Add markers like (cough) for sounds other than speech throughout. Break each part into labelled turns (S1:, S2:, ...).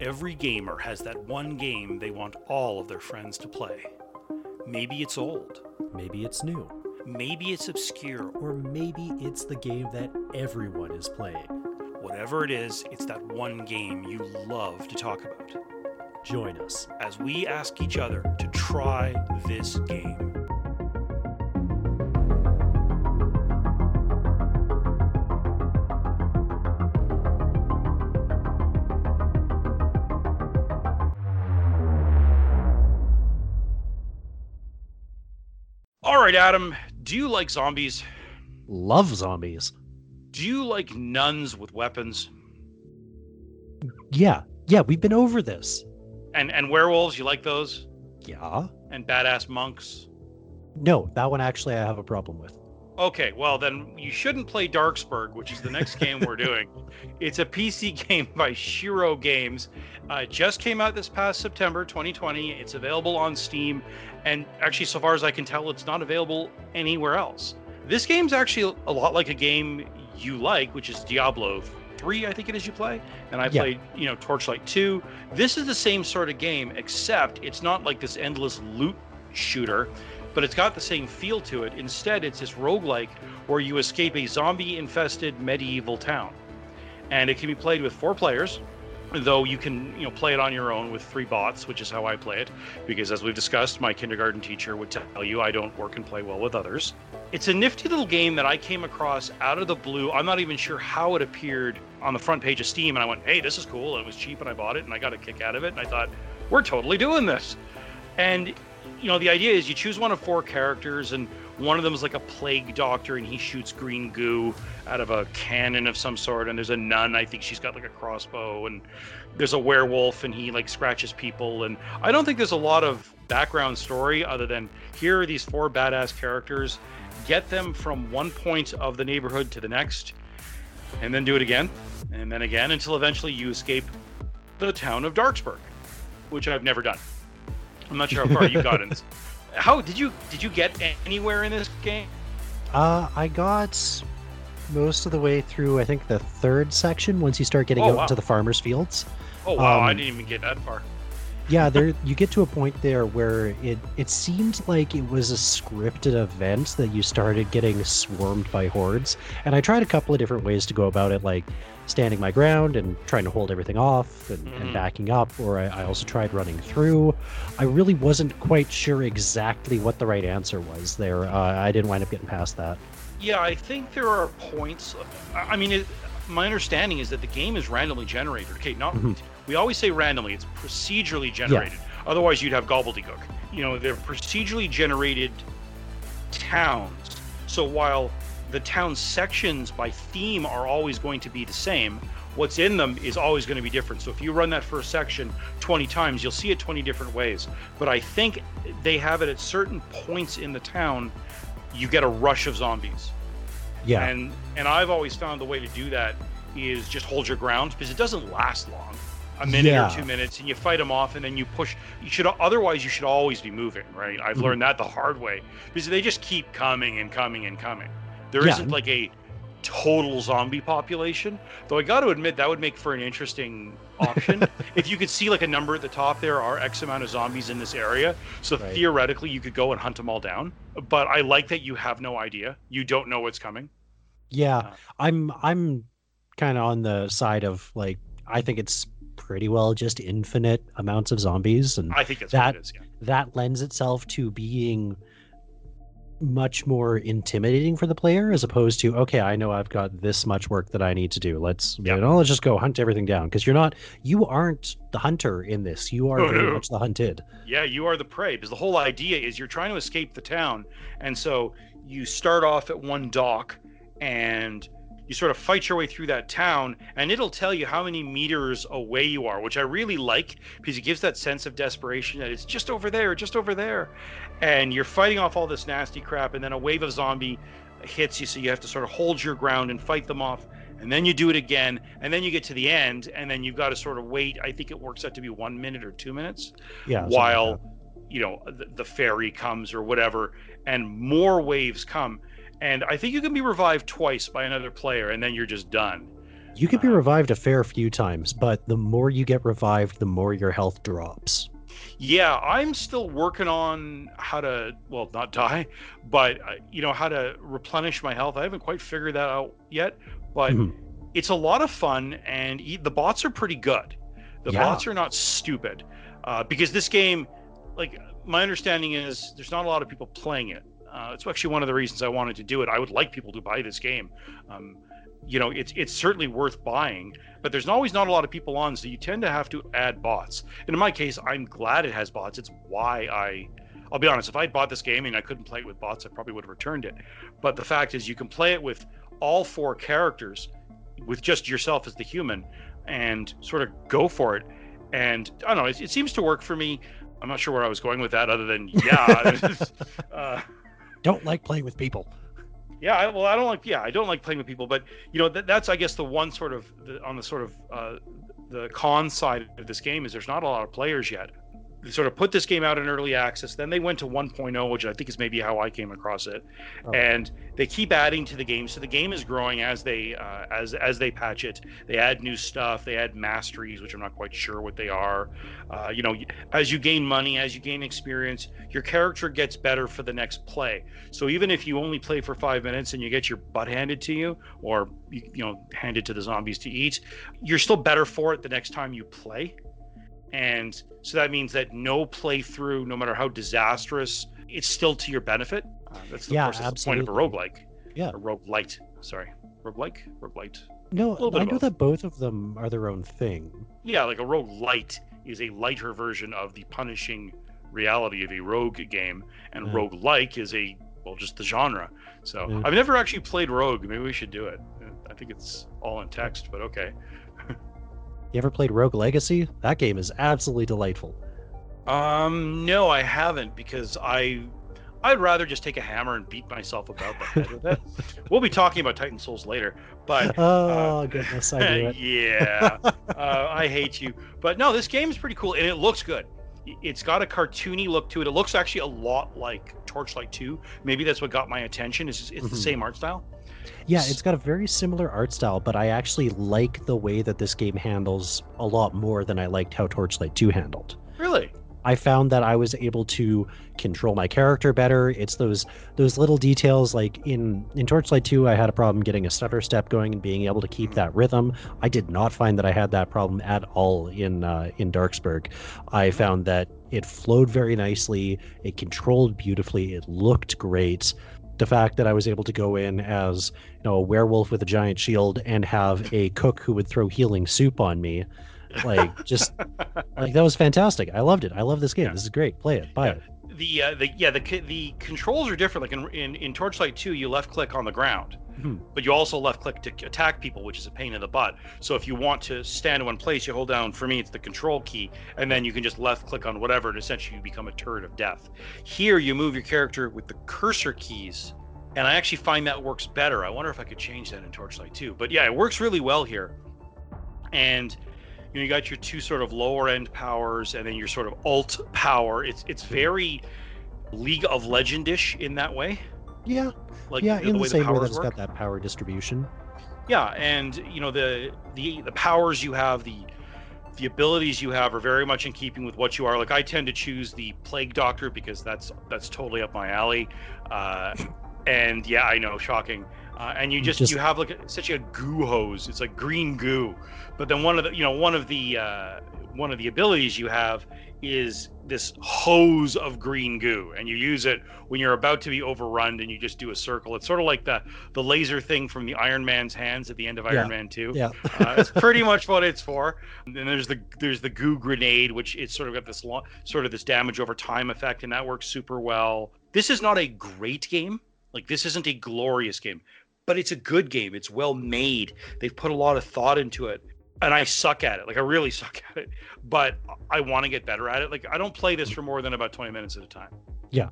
S1: Every gamer has that one game they want all of their friends to play. Maybe it's old,
S2: Maybe it's new.
S1: maybe it's obscure,
S2: Or maybe it's the game that everyone is playing.
S1: whatever it is, it's that one game you love to talk about.
S2: Join us.
S1: As we ask each other to try this game. Right, Adam, do you like zombies?
S2: Love zombies.
S1: Do you like nuns with weapons?
S2: Yeah, yeah, we've been over this.
S1: And and werewolves, you like those?
S2: Yeah.
S1: And badass monks?
S2: No, that one actually I have a problem with.
S1: Okay, well then you shouldn't play Darksburg, which is the next game we're doing. (laughs) It's a PC game by Shiro Games. Uh, it just came out this past September 2020. It's available on Steam, and actually, so far as I can tell, it's not available anywhere else. This game's actually a lot like a game you like, which is Diablo 3, I think it is you play. And I
S2: Yeah.
S1: played, you know, Torchlight 2. This is the same sort of game, except it's not like this endless loot shooter but it's got the same feel to it. Instead, it's this roguelike where you escape a zombie infested medieval town. And it can be played with four players, though you can, you know, play it on your own with three bots, which is how I play it, because as we've discussed, my kindergarten teacher would tell you I don't work and play well with others. It's a nifty little game that I came across out of the blue. I'm not even sure how it appeared on the front page of Steam, and I went, "Hey, this is cool." And it was cheap, and I bought it, and I got a kick out of it, and I thought, "We're totally doing this." And you know, the idea is you choose one of four characters, and one of them is like a plague doctor, and he shoots green goo out of a cannon of some sort. And there's a nun, I think she's got like a crossbow, and there's a werewolf, and he like scratches people. And I don't think there's a lot of background story other than here are these four badass characters, get them from one point of the neighborhood to the next, and then do it again, and then again until eventually you escape the town of Darksburg, which I've never done. I'm not sure how far you got in (laughs) this. How did you did you get anywhere in this game?
S2: Uh, I got most of the way through, I think, the third section once you start getting
S1: Oh,
S2: out
S1: wow.
S2: into the farmers' fields.
S1: Oh wow, I
S2: Um,
S1: didn't even get that far.
S2: Yeah, there (laughs) you get to a point there where it it seemed like it was a scripted event that you started getting swarmed by hordes. And I tried a couple of different ways to go about it, like standing my ground and trying to hold everything off and,
S1: Mhm.
S2: and backing up, or I, I also tried running through. I really wasn't quite sure exactly what the right answer was there. Uh, I didn't wind up getting past that.
S1: Yeah, I think there are points. I mean, it, my understanding is that the game is randomly generated. Okay, not
S2: Mhm.
S1: we always say randomly; it's procedurally generated. Otherwise, you'd have gobbledygook. You know, they're procedurally generated towns. So while the town sections by theme are always going to be the same, what's in them is always going to be different. So if you run that first section 20 times, you'll see it 20 different ways. But I think they have it at certain points in the town, you get a rush of zombies.
S2: Yeah.
S1: And and I've always found the way to do that is just hold your ground because it doesn't last long. A minute
S2: Yeah.
S1: or two minutes, and you fight them off, and then you push. You should otherwise you should always be moving, right? I've
S2: Mhm.
S1: learned that the hard way because they just keep coming and coming and coming. There
S2: Yeah.
S1: not like a total zombie population, though. I got to admit that would make for an interesting option (laughs) if you could see like a number at the top. There are X amount of zombies in this area, so
S2: Right.
S1: theoretically you could go and hunt them all down. But I like that you have no idea. You don't know what's coming.
S2: Yeah,
S1: Uh,
S2: I'm I'm kind of on the side of like I think it's pretty well just infinite amounts of zombies and
S1: I think that's
S2: That-
S1: what it is. Yeah.
S2: that lends itself to being much more intimidating for the player as opposed to okay I know I've got this much work that I need to do let's
S1: Yeah.
S2: you know let's just go hunt everything down because you're not you aren't the hunter in this you are
S1: Oh,
S2: very
S1: no. (laughs)
S2: much the hunted
S1: Yeah, you are the prey because the whole idea is you're trying to escape the town, and so you start off at one dock, and you sort of fight your way through that town, and it'll tell you how many meters away you are, which I really like because it gives that sense of desperation that it's just over there, just over there, and you're fighting off all this nasty crap, and then a wave of zombie hits you, so you have to sort of hold your ground and fight them off. And then you do it again, and then you get to the end, and then you've got to sort of wait. I think it works out to be one minute or two minutes
S2: yeah something like
S1: while you know the, the ferry comes or whatever and more waves come and i think you can be revived twice by another player and then you're just done
S2: You can be
S1: Uh,
S2: revived a fair few times, but the more you get revived, the more your health drops.
S1: Yeah, I'm still working on how to, well, not die, but uh, you know how to replenish my health. I haven't quite figured that out yet, but
S2: Mhm.
S1: it's a lot of fun, and e- the bots are pretty good. The
S2: Yeah.
S1: bots are not stupid, uh, because this game, like my understanding is, there's not a lot of people playing it. Uh, it's actually one of the reasons I wanted to do it. I would like people to buy this game. Um, you know, it's it's certainly worth buying, but there's always not a lot of people on, so you tend to have to add bots. And in my case, I'm glad it has bots. It's why I. I'll be honest. If I bought this game and I couldn't play it with bots, I probably would have returned it. But the fact is, you can play it with all four characters, with just yourself as the human, and sort of go for it. And I don't know. It, it seems to work for me. I'm not sure where I was going with that, other than yeah. (laughs) uh,
S2: Don't like playing with people.
S1: yeah, I, well, I don't like. Yeah, I don't like playing with people, but you know, that, that's I guess the one sort of the, on the sort of uh, the con side of this game is there's not a lot of players yet. They sort of put this game out in early access, then they went to 1.0, which I think is maybe how I came across it,
S2: Oh.
S1: and they keep adding to the game. So the game is growing as they uh, as as they patch it. They add new stuff. They add masteries, which I'm not quite sure what they are. Uh, you know, as you gain money, as you gain experience, your character gets better for the next play. So even if you only play for five minutes and you get your butt handed to you, or you, you know handed to the zombies to eat, you're still better for it the next time you play. And so that means that no playthrough, no matter how disastrous, it's still to your benefit. Uh, that's the,
S2: Yeah,
S1: course, that's the point of a roguelike.
S2: Yeah.
S1: A roguelite. Sorry. Roguelike? Roguelite.
S2: No, I know that both of them are their own thing.
S1: Yeah, like a rogue light is a lighter version of the punishing reality of a rogue game, and
S2: Yeah.
S1: rogue like is a well, just the genre. So
S2: Yeah.
S1: I've never actually played Rogue. Maybe we should do it. I think it's all in text, but okay.
S2: You ever played Rogue Legacy? That game is absolutely delightful.
S1: Um, no, I haven't because I. I'd rather just take a hammer and beat myself about the head with it. (laughs) We'll be talking about Titan Souls later, but (laughs)
S2: oh goodness, I it. (laughs)
S1: yeah, uh, I hate you. But no, this game is pretty cool and it looks good. It's got a cartoony look to it. It looks actually a lot like Torchlight 2. Maybe that's what got my attention. Is it's the
S2: Mhm.
S1: same art style.
S2: Yeah, it's got a very similar art style, but I actually like the way that this game handles a lot more than I liked how Torchlight 2 handled.
S1: Really?
S2: I found that I was able to control my character better. It's those those little details like in in Torchlight 2 I had a problem getting a stutter step going and being able to keep that rhythm. I did not find that I had that problem at all in uh, in Darksburg. I found that it flowed very nicely, it controlled beautifully, it looked great. The fact that I was able to go in as you know a werewolf with a giant shield and have a cook who would throw healing soup on me like (laughs) just like that was fantastic. I loved it. I love this game.
S1: Yeah.
S2: This is great. Play it. Buy
S1: Yeah.
S2: it.
S1: The uh, the yeah the the controls are different. Like in in, in Torchlight 2, you left click on the ground,
S2: Hmm.
S1: but you also left click to attack people, which is a pain in the butt. So if you want to stand in one place, you hold down. For me, it's the control key, and then you can just left click on whatever, and essentially you become a turret of death. Here, you move your character with the cursor keys, and I actually find that works better. I wonder if I could change that in Torchlight 2. But yeah, it works really well here, and you know you got your two sort of lower end powers and then your sort of alt power it's it's very league of legendish in that way
S2: Yeah.
S1: like
S2: yeah.
S1: the,
S2: In
S1: the
S2: the
S1: way
S2: same
S1: the
S2: way that it's
S1: work
S2: got that power distribution.
S1: yeah and you know the the the powers you have the the abilities you have are very much in keeping with what you are like i tend to choose the plague doctor because that's that's totally up my alley uh (laughs) and yeah i know shocking uh, and you just,
S2: Just-
S1: you have like a, such a goo hose it's like green goo but then one of the you know one of the uh one of the abilities you have is this hose of green goo and you use it when you're about to be overrun and you just do a circle it's sort of like the the laser thing from the iron man's hands at the end of
S2: Yeah.
S1: iron man 2
S2: Yeah.
S1: uh, it's (laughs) pretty much what it's for. And then there's the there's the goo grenade, which it's sort of got this lo- sort of this damage over time effect, and that works super well. This is not a great game. Like this isn't a glorious game, but it's a good game. It's well made. They've put a lot of thought into it. And I suck at it. Like I really (laughs) suck at it. But I want to get better at it. Like I don't play this for more than about 20 minutes at a time.
S2: Yeah.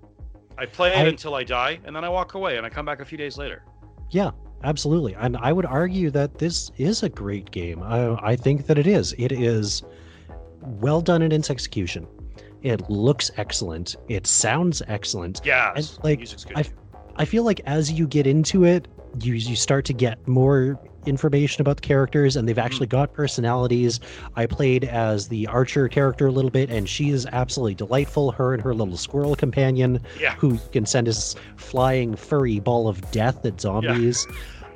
S1: I play it
S2: I-
S1: until I die, and then I walk away, and I come back a few days later.
S2: Yeah. Absolutely. And I would argue that this is a great game. I, I think that it is. It is well done in its execution. It looks excellent. It sounds excellent.
S1: Yeah,
S2: And, like. I-
S1: too.
S2: I feel like as you get into it, you you start to get more information about the characters and they've actually got personalities. I played as the archer character a little bit and she is absolutely delightful. Her and her little squirrel companion
S1: Yeah.
S2: who can send his flying furry ball of death at zombies.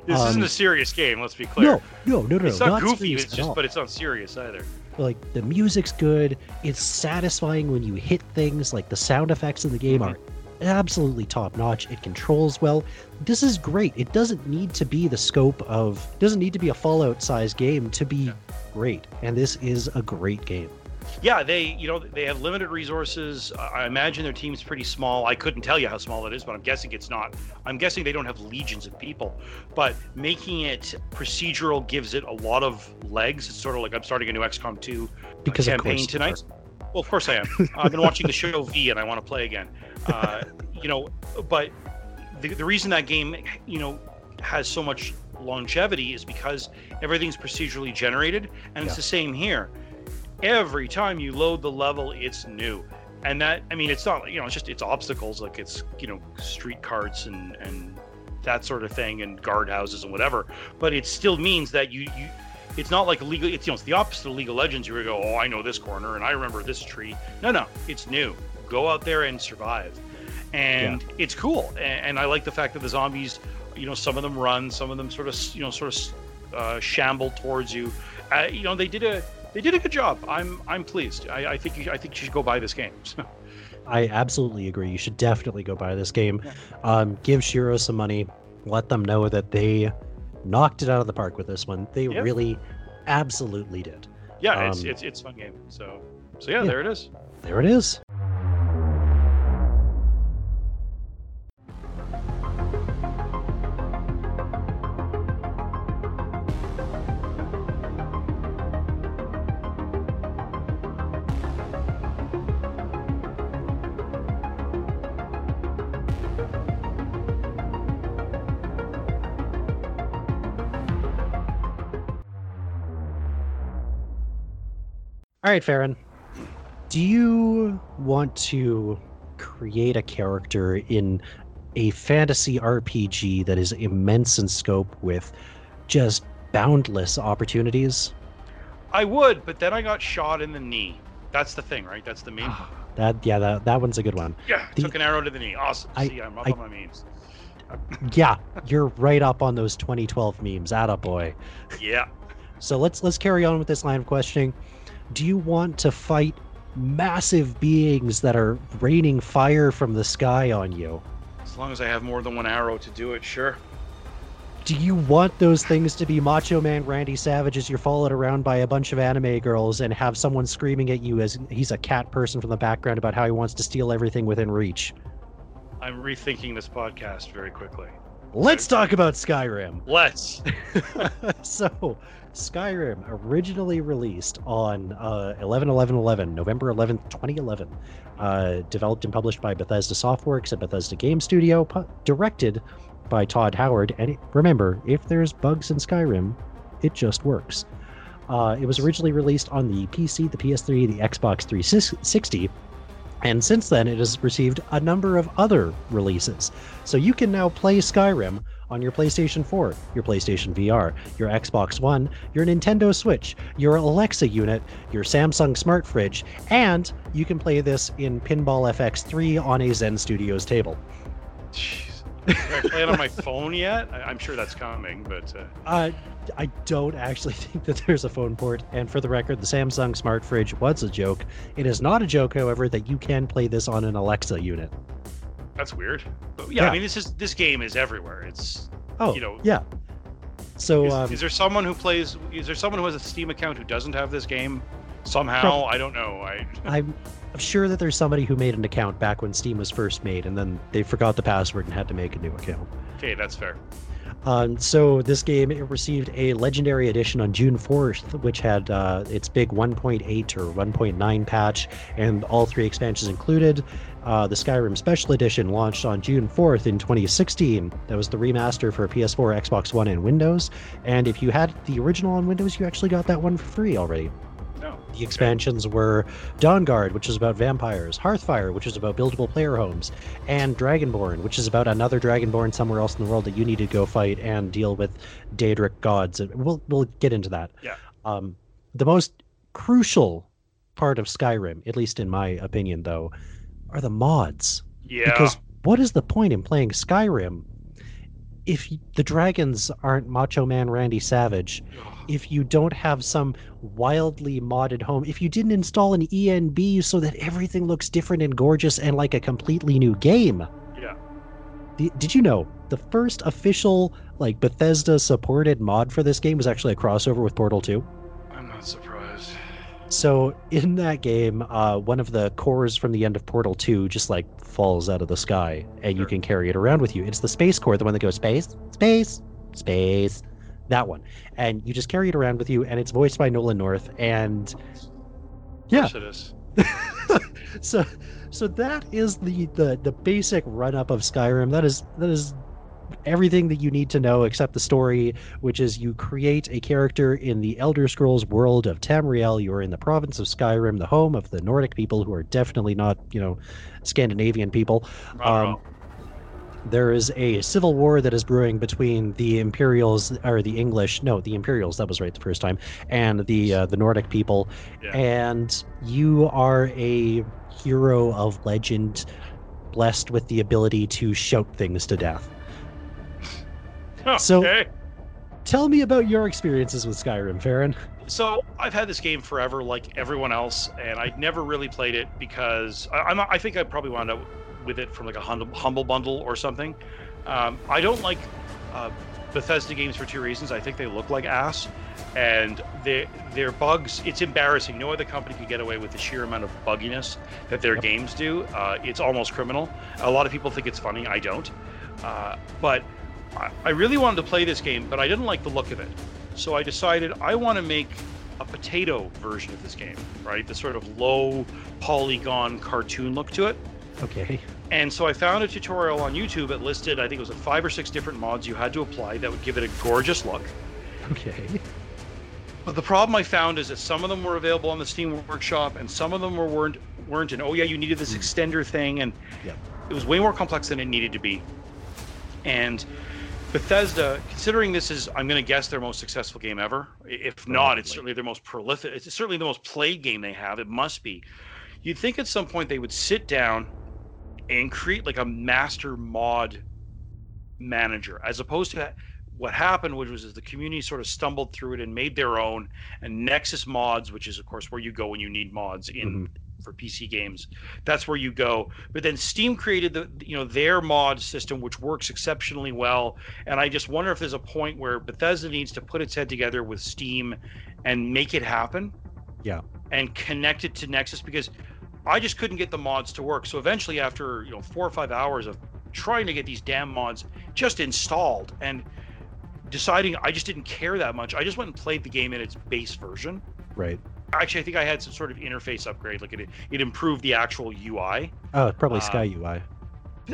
S1: This
S2: Um,
S1: isn't a serious game. Let's be clear.
S2: No, no, no, no.
S1: it's not, goofy. It's just,
S2: all.
S1: but it's not serious either.
S2: like the music's good it's satisfying when you hit things like the sound effects in the game
S1: Mhm.
S2: are absolutely top notch it controls well this is great it doesn't need to be the scope of doesn't need to be a fallout sized game to be
S1: Yeah.
S2: great and this is a great game
S1: Yeah, they you know they have limited resources. I imagine their team's pretty small. I couldn't tell you how small it is, but I'm guessing it's not. I'm guessing they don't have legions of people. But making it procedural gives it a lot of legs. It's sort of like I'm starting a new XCOM 2
S2: because
S1: campaign tonight. Well, of course I am. I've been watching the show V, and I want to play again. Uh, you know, but the, the reason that game, you know, has so much longevity is because everything's procedurally generated, and it's the same here. Every time you load the level, it's new, and that I mean, it's not you know, it's just it's obstacles like it's you know, street carts and and that sort of thing, and guardhouses and whatever. But it still means that you you it's not like legal it's you know it's the opposite of league of legends. You go oh i know this corner and i remember this tree. No no it's new. Go out there and survive. And it's cool. And, and i like the fact that the zombies you know some of them run some of them sort of you know sort of uh, shamble towards you. Uh, you know they did a they did a good job. I'm i'm pleased. I, I think you i think you should go buy this game
S2: i absolutely agree. You should definitely go buy this game.
S1: Yeah.
S2: um, give shiro some money. Let them know that they knocked it out of the park with this one. They
S1: Yeah.
S2: really absolutely did.
S1: Yeah it's
S2: Um,
S1: it's it's a fun game. So so yeah,
S2: yeah.
S1: there it is.
S2: There it is All right, Farron. Do you want to create a character in a fantasy RPG that is immense in scope with just boundless opportunities?
S1: i would but then i got shot in the knee that's the thing right that's the meme ah,
S2: That yeah, that, that one's a good one.
S1: yeah
S2: The-
S1: took an arrow to the knee awesome
S2: I-
S1: see i'm up
S2: I-
S1: on my memes (laughs)
S2: Yeah, you're right up on those 2012 memes. Attaboy.
S1: yeah
S2: So let's let's carry on with this line of questioning. Do you want to fight massive beings that are raining fire from the sky on you?
S1: As long as I have more than one arrow to do it, sure.
S2: Do you want those things to be Macho Man Randy Savage as you're followed around by a bunch of anime girls and have someone screaming at you as he's a cat person from the background about how he wants to steal everything within reach?
S1: I'm rethinking this podcast very quickly.
S2: Let's talk about Skyrim.
S1: Let's. (laughs)
S2: so, Skyrim originally released on uh, 11 11 11, November 11th, 2011. Uh, developed and published by Bethesda Softworks and Bethesda Game Studio, pu- directed by Todd Howard. And it, remember, if there's bugs in Skyrim, it just works. Uh, it was originally released on the PC, the PS3, the Xbox 360, and since then it has received a number of other releases. So you can now play Skyrim on your PlayStation 4, your PlayStation VR, your Xbox One, your Nintendo Switch, your Alexa unit, your Samsung Smart Fridge, and you can play this in Pinball FX3 on a Zen Studios table.
S1: Jeez. Did I play it on my (laughs) phone yet? I, I'm sure that's coming, but uh,
S2: Uh, I don't actually (laughs) think that there's a phone port, and for the record, the Samsung Smart Fridge was a joke. It is not a joke, however, that you can play this on an Alexa unit.
S1: that's weird. But yeah,
S2: Yeah.
S1: I mean, this is this game is everywhere. It's
S2: Oh,
S1: You know-
S2: yeah. So,
S1: is,
S2: um,
S1: is there someone who plays? Is there someone who has a Steam account who doesn't have this game? Somehow, I don't know. I (laughs)
S2: I'm I'm sure that there's somebody who made an account back when Steam was first made, and then they forgot the password and had to make a new account.
S1: okay, that's fair.
S2: Um, so this game it received a legendary edition on June 4th, which had uh, its big 1.8 or 1.9 patch, and all three expansions included. Uh, the Skyrim Special Edition launched on June 4th in 2016. That was the remaster for PS4, Xbox One, and Windows. And if you had the original on Windows, you actually got that one for free already. The expansions were Dawnguard, which is about vampires, Hearthfire, which is about buildable player homes, and Dragonborn, which is about another Dragonborn somewhere else in the world that you need to go fight and deal with Daedric gods. We'll we'll get into that.
S1: Yeah.
S2: Um, the most crucial part of Skyrim, at least in my opinion, though, are the mods.
S1: Yeah.
S2: Because what is the point in playing Skyrim if the dragons aren't Macho Man Randy Savage? If you don't have some wildly modded home, if you didn't install an ENB so that everything looks different and gorgeous and like a completely new game.
S1: Yeah.
S2: The, did you know the first official like Bethesda supported mod for this game was actually a crossover with Portal 2?
S1: I'm not surprised.
S2: So in that game, uh, one of the cores from the end of Portal 2 just like falls out of the sky and you can carry it around with you. It's the space core, the one that goes space, space, space. That one. And you just carry it around with you and it's voiced by Nolan North and Yeah.
S1: it is. (laughs)
S2: so so that is the the the basic run up of Skyrim. That is that is everything that you need to know except the story, which is you create a character in the Elder Scrolls world of Tamriel. You are in the province of Skyrim, the home of the Nordic people who are definitely not, you know, Scandinavian people. Um. There is a civil war that is brewing between the Imperials or the English, no, the Imperials, that was right the first time, and the uh, the Nordic people.
S1: Yeah.
S2: And you are a hero of legend blessed with the ability to shout things to death. (laughs) so- Tell me about your experiences with Skyrim, Farron.
S1: So I've had this game forever, like everyone else, and I never really played it because I, I'm. I think I probably wound up with it from like a humble, humble bundle or something. Um, I don't like uh, Bethesda games for two reasons. I think they look like ass, and their their bugs. It's embarrassing. No other company could get away with the sheer amount of bugginess that their
S2: Yep.
S1: games do. Uh, it's almost criminal. A lot of people think it's funny. I don't. Uh, but I- I really wanted to play this game, but I didn't like the look of it. So I decided I want to make a potato version of this game, right? The sort of low polygon cartoon look to it.
S2: Okay.
S1: And so I found a tutorial on YouTube. that listed, I think it was a five or six different mods you had to apply that would give it a gorgeous look.
S2: Okay.
S1: But the problem I found is that some of them were available on the Steam Workshop, and some of them were weren't weren't. And oh yeah, you needed this
S2: Mm.
S1: extender thing, and
S2: Yep.
S1: it was way more complex than it needed to be. And Bethesda, considering this is, I'm going to guess their most successful game ever. If not, it's certainly their most prolific. It's certainly the most played game they have. It must be. You'd think at some point they would sit down and create like a master mod manager, as opposed to what happened, which was is the community sort of stumbled through it and made their own. And Nexus Mods, which is of course where you go when you need mods in
S2: Mhm.
S1: for PC games, that's where you go. But then Steam created the you know their mod system, which works exceptionally well. And I just wonder if there's a point where Bethesda needs to put its head together with Steam and make it happen.
S2: Yeah.
S1: And connect it to Nexus because I just couldn't get the mods to work. So eventually, after you know four or five hours of trying to get these damn mods just installed and deciding I just didn't care that much, I just went and played the game in its base version.
S2: Right.
S1: Actually, I think I had some sort of interface upgrade, like it it improved the actual UI.
S2: Oh, probably
S1: Uh,
S2: Sky UI.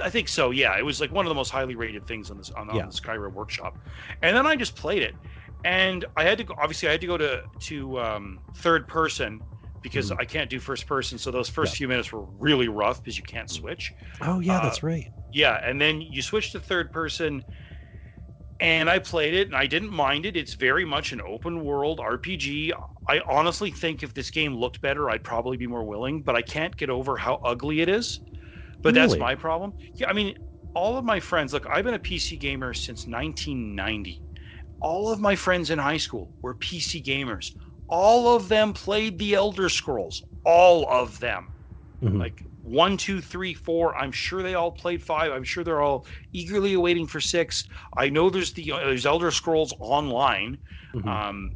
S1: I think so. Yeah, it was like one of the most highly rated things on this on, on
S2: Yeah.
S1: the Skyrim Workshop, and then I just played it, and I had to go. Obviously, I had to go to to um, third person because
S2: Mhm.
S1: I can't do first person. So those first
S2: Yeah.
S1: few minutes were really rough because you can't switch.
S2: Oh yeah,
S1: uh,
S2: that's right.
S1: Yeah, and then you switch to third person, and I played it, and I didn't mind it. It's very much an open world RPG. I honestly think if this game looked better, I'd probably be more willing, but I can't get over how ugly it is. But that's my problem. Yeah, I mean, all of my friends, look, I've been a PC gamer since 1990. All of my friends in high school were PC gamers. All of them played the Elder Scrolls. All of them
S2: Mhm.
S1: like one, two, three, four. I'm sure they all played five. I'm sure they're all eagerly awaiting for six. I know there's the uh, there's Elder Scrolls Online.
S2: Mhm.
S1: Um,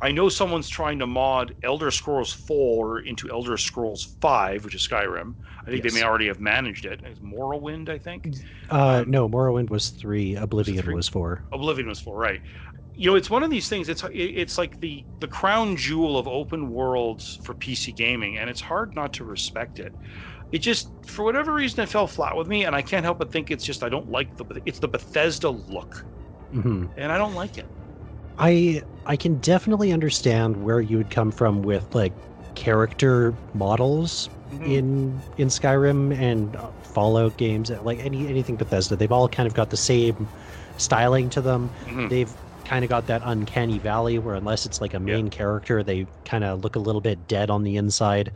S1: I know someone's trying to mod Elder Scrolls Four into Elder Scrolls Five, which is Skyrim. I think
S2: Yes.
S1: they may already have managed it. It's Morrowind, I think.
S2: uh,
S1: um,
S2: no, Morrowind was three. Oblivion
S1: three?
S2: was four.
S1: Oblivion was four, right? You know, it's one of these things. It's it's like the the crown jewel of open worlds for PC gaming, and it's hard not to respect it. It just, for whatever reason, it fell flat with me, and I can't help but think it's just I don't like the it's the Bethesda look,
S2: hmm
S1: and I don't like it.
S2: I I can definitely understand where you would come from with like character models
S1: Mhm.
S2: in in Skyrim and Fallout games, like any anything Bethesda, they've all kind of got the same styling to them.
S1: Mhm.
S2: They've kind of got that uncanny valley where unless it's like a
S1: Yeah.
S2: main character, they kind of look a little bit dead on the inside.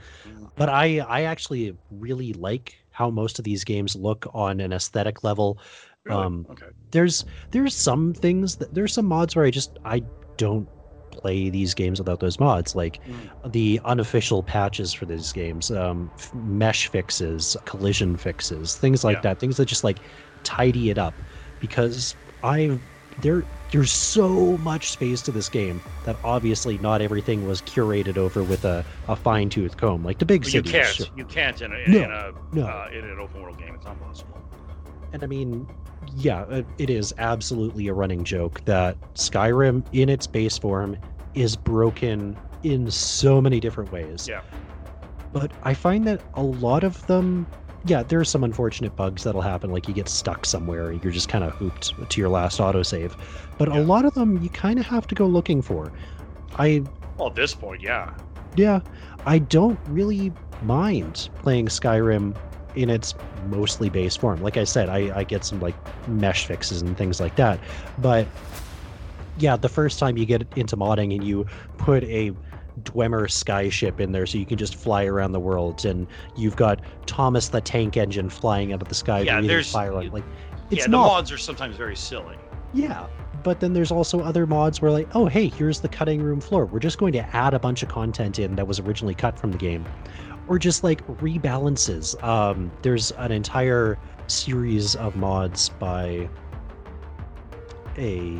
S2: But I I actually really like how most of these games look on an aesthetic level.
S1: Really?
S2: Um,
S1: okay.
S2: there's there's some things that there's some mods where I just I don't play these games without those mods like
S1: Mm.
S2: the unofficial patches for these games um f- mesh fixes collision fixes things like
S1: Yeah.
S2: that things that just like tidy it up because i there there's so much space to this game that obviously not everything was curated over with a, a fine-tooth comb like the big
S1: But you can't.
S2: sure.
S1: You can't in a, in,
S2: No,
S1: a
S2: no.
S1: Uh, in an open world game. It's not possible.
S2: And I mean, yeah, uh, it is absolutely a running joke that Skyrim, in its base form, is broken in so many different ways.
S1: Yeah.
S2: But I find that a lot of them, yeah, there are some unfortunate bugs that'll happen, like you get stuck somewhere, you're just kind of hooped to your last autosave. But
S1: Yeah.
S2: a lot of them, you kind of have to go looking for. I
S1: Well, at this point, yeah.
S2: yeah, I don't really mind playing Skyrim in its mostly base form. Like I said, I, I get some like mesh fixes and things like that. But yeah, the first time you get into modding and you put a Dwemer skyship in there so you can just fly around the world and you've got Thomas the tank engine flying out of the sky
S1: Yeah,
S2: breathing
S1: there's-
S2: fire on like it's
S1: yeah, the
S2: not
S1: mods are sometimes very silly.
S2: yeah. But then there's also other mods where like, oh hey, here's the cutting room floor. We're just going to add a bunch of content in that was originally cut from the game. Or just like rebalances. Um, there's an entire series of mods by a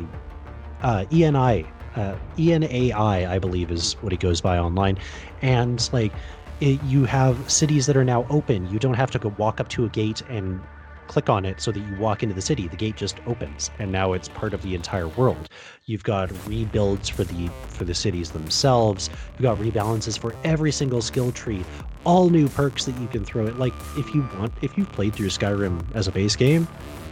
S2: uh, ENI, uh, ENAI, I believe is what it goes by online. And like it, you have cities that are now open. You don't have to go walk up to a gate and click on it so that you walk into the city the gate just opens and now it's part of the entire world you've got rebuilds for the for the cities themselves you've got rebalances for every single skill tree all new perks that you can throw it like if you want if you've played through skyrim as a base game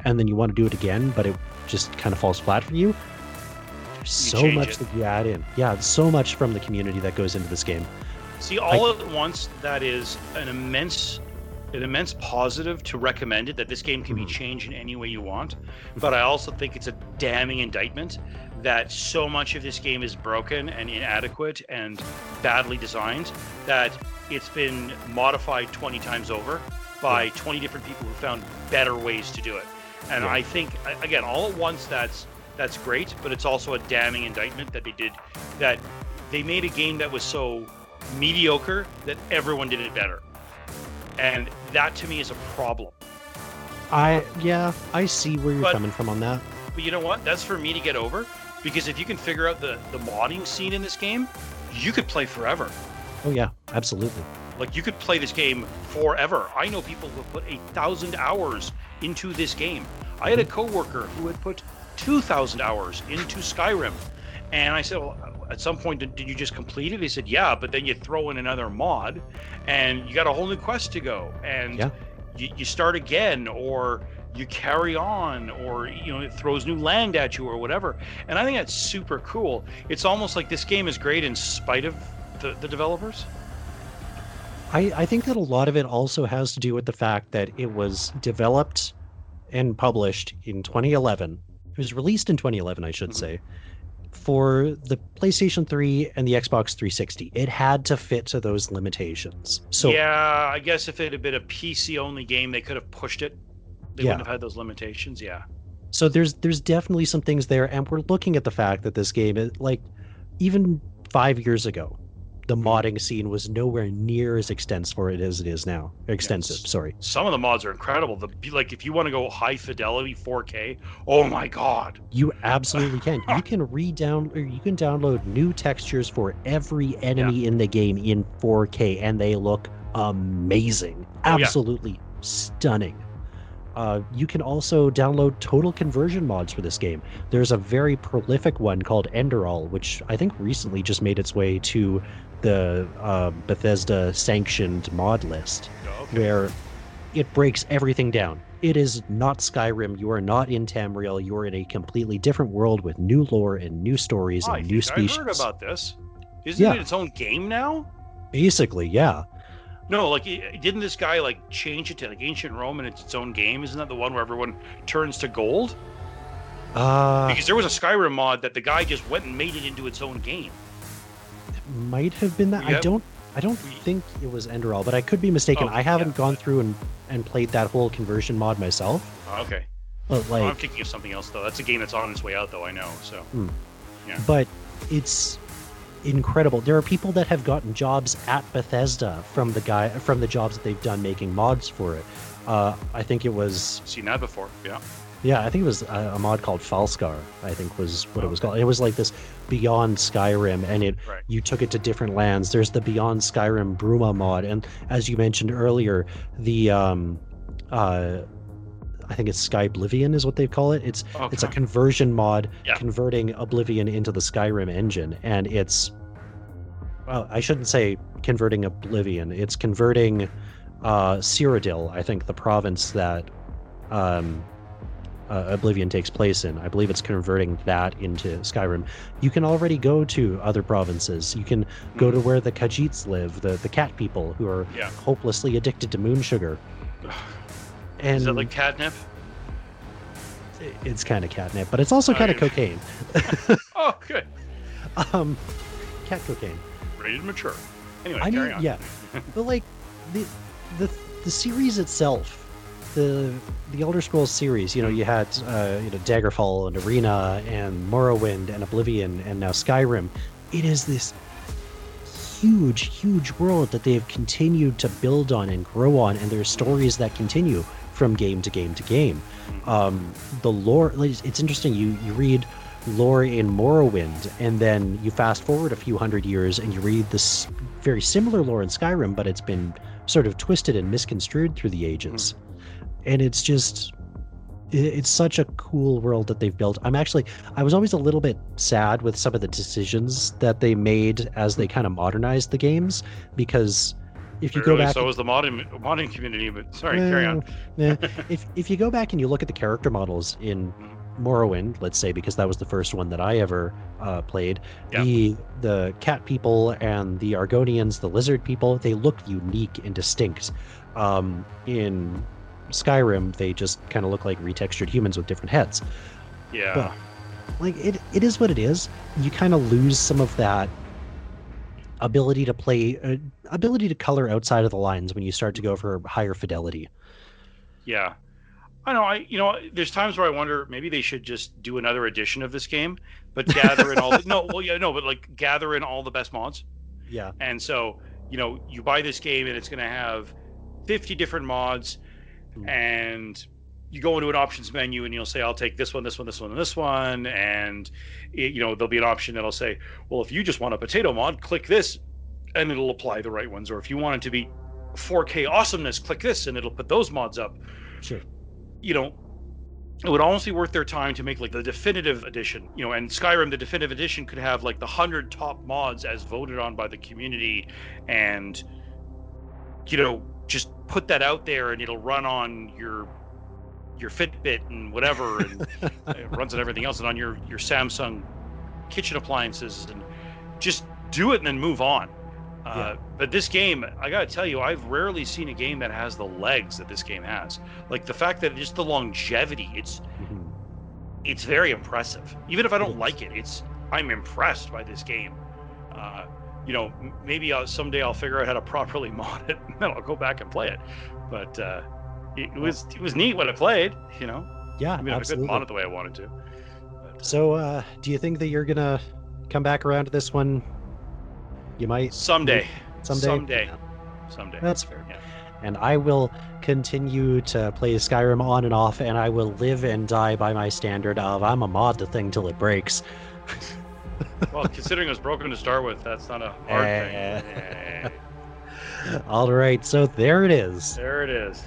S2: and then you want to do it again but it just kind of falls flat for you so much that you add in yeah so much from the community that goes into this game
S1: See, all at once, that is an immense, an immense positive to recommend it that this game can be
S2: Mhm.
S1: changed in any way you want. But I also think it's a damning indictment that so much of this game is broken and inadequate and badly designed that it's been modified 20 times over by 20 different people who found better ways to do it. And
S2: Yeah.
S1: I think again, all at once, that's that's great, but it's also a damning indictment that they did that they made a game that was so mediocre that everyone did it better. And that to me is a problem.
S2: i yeah i see where you're
S1: But-
S2: coming from on that
S1: But you know what? That's for me to get over because if you can figure out the, the modding scene in this game, you could play forever.
S2: oh yeah absolutely
S1: Like you could play this game forever. I know people who put a thousand hours into this game. I had a mm-hmm. coworker who had put two thousand hours into Skyrim, and I said, "Well, at some point, did, did you just complete it?" He said, "Yeah," but then you throw in another mod, and you got a whole new quest to go, and
S2: Yeah.
S1: you, you start again, or you carry on, or you know, it throws new land at you, or whatever. And I think that's super cool. It's almost like this game is great in spite of the, the developers.
S2: I, I think that a lot of it also has to do with the fact that it was developed and published in 2011. It was released in 2011, I should
S1: Mhm.
S2: say, for the PlayStation 3 and the Xbox 360. It had to fit to those limitations. So
S1: yeah, I guess if it had been a PC only game, they could have pushed it. They
S2: Yeah.
S1: wouldn't have had those limitations. Yeah.
S2: so there's there's definitely some things there, and we're looking at the fact that this game is like even five years ago, the modding scene was nowhere near as extensive for it as it is now. Extensive,
S1: Yes.
S2: sorry.
S1: Some of the mods are incredible. The like if you want to go high fidelity 4K, oh my god.
S2: You absolutely can. You (laughs) can re-download you can download new textures for every enemy in the game in 4K and they look amazing.
S1: Oh, yeah.
S2: Absolutely stunning. Uh, you can also download total conversion mods for this game. There's a very prolific one called Enderal, which I think recently just made its way to the uh, Bethesda sanctioned mod list
S1: Okay.
S2: where it breaks everything down. It is not Skyrim. You are not in Tamriel. You are in a completely different world with new lore and new stories
S1: Oh, I
S2: and new
S1: think I
S2: species.
S1: heard about this. Isn't
S2: Yeah.
S1: it its own game now?
S2: Basically, yeah.
S1: No, like didn't this guy like change it to like ancient Rome and it's its own game? Isn't that the one where everyone turns to gold?
S2: Uh,
S1: Because there was a Skyrim mod that the guy just went and made it into its own game.
S2: might have been that. I don't. I don't think it was Enderal, but I could be mistaken.
S1: Oh,
S2: I haven't
S1: yeah.
S2: gone through and and played that whole conversion mod myself.
S1: Oh, okay.
S2: But
S1: Oh, I'm
S2: like,
S1: thinking of something else though. That's a game that's on its way out though. I know. So
S2: but it's incredible. There are people that have gotten jobs at Bethesda from the guy from the jobs that they've done making mods for it. Uh, I think it was
S1: seen that before. Yeah.
S2: yeah, I think it was a, a mod called Falskaar. I think was what it was
S1: Okay.
S2: called. It was like this Beyond Skyrim, and it
S1: Right.
S2: you took it to different lands. There's the Beyond Skyrim Bruma mod, and as you mentioned earlier, the um, uh, I think it's Skyblivion is what they call it. It's
S1: Oh,
S2: it's a conversion mod
S1: Yeah.
S2: converting Oblivion into the Skyrim engine, and it's well, I shouldn't say converting Oblivion. It's converting uh, Cyrodiil, I think, the province that um, uh, Oblivion takes place in. I believe it's converting that into Skyrim. You can already go to other provinces. You can go to where the Khajiits live, the the cat people who are.
S1: Yeah.
S2: hopelessly addicted to moon sugar. And
S1: Is that like catnip?
S2: it's kind of catnip, but it's also
S1: Oh,
S2: kind of cocaine. (laughs)
S1: Oh, good. (laughs)
S2: Um, cat cocaine.
S1: Rated mature. Anyway,
S2: I
S1: carry
S2: mean,
S1: on.
S2: yeah, but like the the the series itself, the the Elder Scrolls series. You know, you had uh, you know Daggerfall and Arena and Morrowind and Oblivion and now Skyrim. It is this huge, huge world that they have continued to build on and grow on, and there's stories that continue from game to game to game. Um, the lore, it's interesting. You you read lore in Morrowind, and then you fast forward a few hundred years and you read this very similar lore in Skyrim, but it's been sort of twisted and misconstrued through the ages. And it's just, it's such a cool world that they've built. I'm actually, I was always a little bit sad with some of the decisions that they made as they kind of modernized the games, because if you go back,
S1: so is the modding modding community. But sorry, carry on.
S2: yeah. (laughs) if if you go back and you look at the character models in Morrowind, let's say, because that was the first one that I ever uh, played,
S1: Yeah.
S2: the the cat people and the Argonians, the lizard people, they look unique and distinct. Um, in Skyrim, they just kind of look like retextured humans with different heads.
S1: Yeah.
S2: But- Like it, it is what it is. You kind of lose some of that ability to play, uh, ability to color outside of the lines when you start to go for higher fidelity.
S1: Yeah. I know. I you know, there's times where I wonder maybe they should just do another edition of this game, but gather in all. The, (laughs) no, well, yeah, no, but like gather in all the best mods,
S2: Yeah.
S1: and so you know, you buy this game and it's going to have 50 different mods,
S2: Hmm.
S1: and you go into an options menu and you'll say, "I'll take this one, this one, this one, and this one," and it, you know, there'll be an option that'll say, "Well, if you just want a potato mod, click this," and it'll apply the right ones, or if you want it to be 4K awesomeness, click this, and it'll put those mods up.
S2: Sure.
S1: you know, it would almost be worth their time to make like the definitive edition, you know, and Skyrim, the definitive edition could have like the hundred top mods as voted on by the community, and you know, just put that out there, and it'll run on your your Fitbit and whatever, and it (laughs) runs on everything else, and on your your Samsung kitchen appliances, and just do it and then move on. Uh,
S2: Yeah.
S1: But this game, I gotta tell you, I've rarely seen a game that has the legs that this game has. Like the fact that just the longevity, it's
S2: Mhm.
S1: it's very impressive. Even if I don't like it, it's I'm impressed by this game. Uh, you know, maybe I'll, someday I'll figure out how to (laughs) properly mod it, and then I'll go back and play it. But uh, it, was it was neat when I played. You know,
S2: Yeah,
S1: I mean, I couldn't
S2: absolutely.
S1: mod it the way I wanted to. But,
S2: So, uh, do you think that you're gonna come back around to this one? You might
S1: someday,
S2: someday.
S1: someday,
S2: Yeah,
S1: someday.
S2: that's fair.
S1: Yeah.
S2: And I will continue to play Skyrim on and off, and I will live and die by my standard of I'm a mod the thing till it breaks. (laughs)
S1: Well, considering it was broken to start with, that's not a hard
S2: Eh.
S1: thing. Eh. (laughs)
S2: All right, so there it is.
S1: There it is.